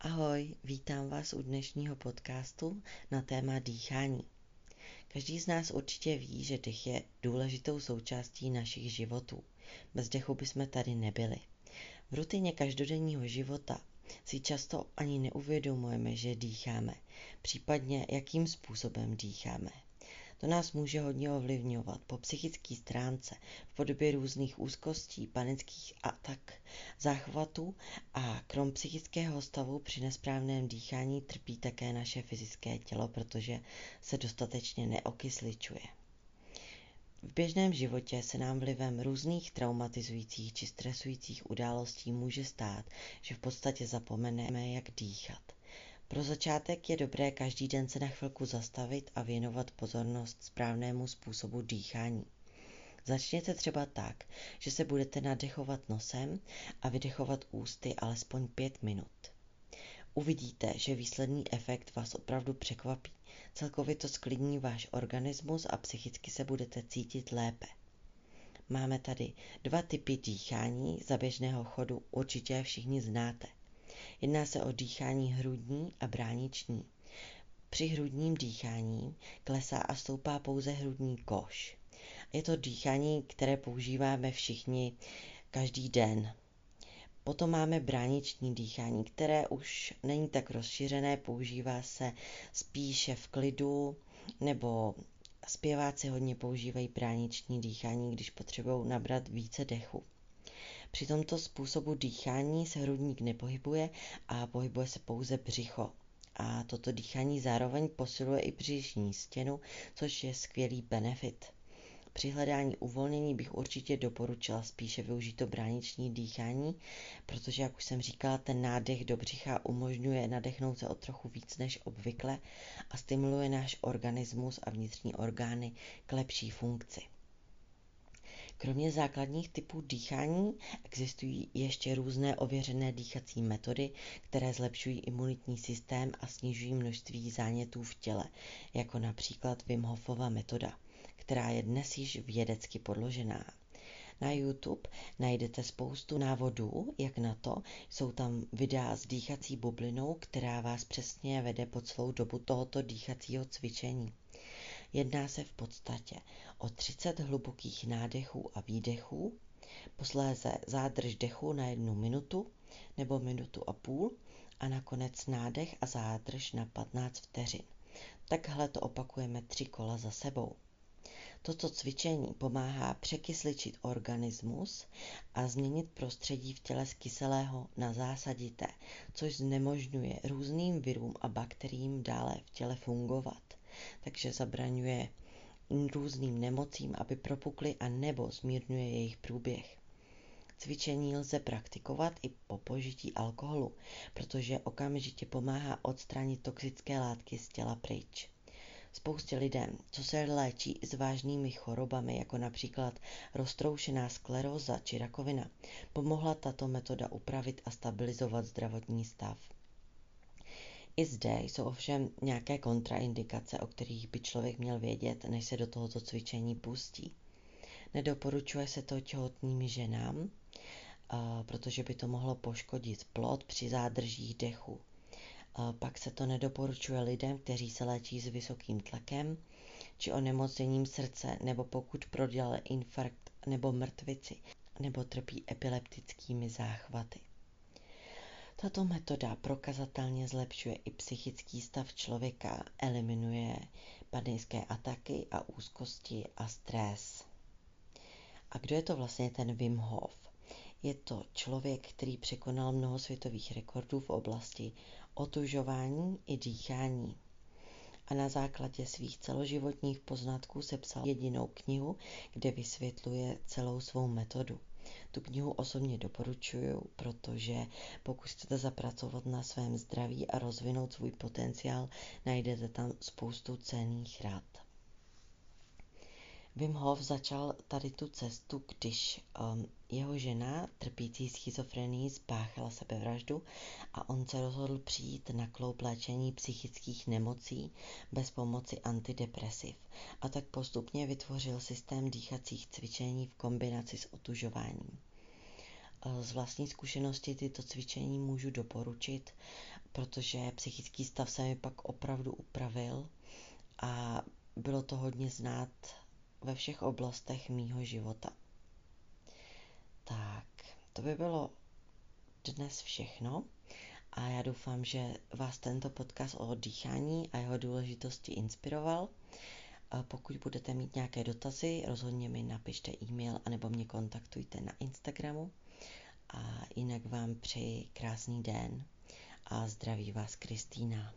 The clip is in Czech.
Ahoj, vítám vás u dnešního podcastu na téma dýchání. Každý z nás určitě ví, že dech je důležitou součástí našich životů. Bez dechu bychom tady nebyli. V rutině každodenního života si často ani neuvědomujeme, že dýcháme, případně jakým způsobem dýcháme. To nás může hodně ovlivňovat po psychické stránce v podobě různých úzkostí, panických atak, záchvatů a krom psychického stavu při nesprávném dýchání trpí také naše fyzické tělo, protože se dostatečně neokysličuje. V běžném životě se nám vlivem různých traumatizujících či stresujících událostí může stát, že v podstatě zapomeneme, jak dýchat. Pro začátek je dobré každý den se na chvilku zastavit a věnovat pozornost správnému způsobu dýchání. Začněte třeba tak, že se budete nadechovat nosem a vydechovat ústy alespoň 5 minut. Uvidíte, že výsledný efekt vás opravdu překvapí. Celkově to sklidní váš organismus a psychicky se budete cítit lépe. Máme tady dva typy dýchání za běžného chodu, určitě všichni znáte. Jedná se o dýchání hrudní a brániční. Při hrudním dýchání klesá a stoupá pouze hrudní koš. Je to dýchání, které používáme všichni každý den. Potom máme brániční dýchání, které už není tak rozšířené, používá se spíše v klidu, nebo zpěváci hodně používají brániční dýchání, když potřebují nabrat více dechu. Při tomto způsobu dýchání se hrudník nepohybuje a pohybuje se pouze břicho. A toto dýchání zároveň posiluje i břišní stěnu, což je skvělý benefit. Při hledání uvolnění bych určitě doporučila spíše využít to brániční dýchání, protože, jak už jsem říkala, ten nádech do břicha umožňuje nadechnout se o trochu víc než obvykle a stimuluje náš organismus a vnitřní orgány k lepší funkci. Kromě základních typů dýchání existují ještě různé ověřené dýchací metody, které zlepšují imunitní systém a snižují množství zánětů v těle, jako například Wim Hofova metoda, která je dnes již vědecky podložená. Na YouTube najdete spoustu návodů, jak na to. Jsou tam videa s dýchací bublinou, která vás přesně vede po celou dobu tohoto dýchacího cvičení. Jedná se v podstatě o 30 hlubokých nádechů a výdechů, posléze zádrž dechu na jednu minutu nebo minutu a půl a nakonec nádech a zádrž na 15 vteřin. Takhle to opakujeme tři kola za sebou. Toto cvičení pomáhá překysličit organismus a změnit prostředí v těle z kyselého na zásadité, což znemožňuje různým virům a bakteriím dále v těle fungovat takže zabraňuje různým nemocím, aby propukly a nebo zmírňuje jejich průběh. Cvičení lze praktikovat i po požití alkoholu, protože okamžitě pomáhá odstranit toxické látky z těla pryč. Spoustě lidem, co se léčí s vážnými chorobami, jako například roztroušená skleróza či rakovina, pomohla tato metoda upravit a stabilizovat zdravotní stav. I zde jsou ovšem nějaké kontraindikace, o kterých by člověk měl vědět, než se do tohoto cvičení pustí. Nedoporučuje se to těhotným ženám, protože by to mohlo poškodit plod při zádržích dechu. Pak se to nedoporučuje lidem, kteří se léčí s vysokým tlakem či onemocněním srdce, nebo pokud prodělali infarkt nebo mrtvici, nebo trpí epileptickými záchvaty. Tato metoda prokazatelně zlepšuje i psychický stav člověka, eliminuje panické ataky a úzkosti a stres. A kdo je to vlastně ten Wim Hof? Je to člověk, který překonal mnoho světových rekordů v oblasti otužování i dýchání. A na základě svých celoživotních poznatků sepsal jedinou knihu, kde vysvětluje celou svou metodu. Tu knihu osobně doporučuju, protože pokud chcete zapracovat na svém zdraví a rozvinout svůj potenciál, najdete tam spoustu cenných rad. Wim Hof začal tady tu cestu, když um, jeho žena, trpící schizofrenií, spáchala sebevraždu a on se rozhodl přijít na kloup léčení psychických nemocí bez pomoci antidepresiv a tak postupně vytvořil systém dýchacích cvičení v kombinaci s otužováním. Z vlastní zkušenosti tyto cvičení můžu doporučit, protože psychický stav se mi pak opravdu upravil a bylo to hodně znát ve všech oblastech mýho života. Tak, to by bylo dnes všechno a já doufám, že vás tento podcast o dýchání a jeho důležitosti inspiroval. Pokud budete mít nějaké dotazy, rozhodně mi napište e-mail anebo mě kontaktujte na Instagramu. A jinak vám přeji krásný den a zdraví vás Kristýna.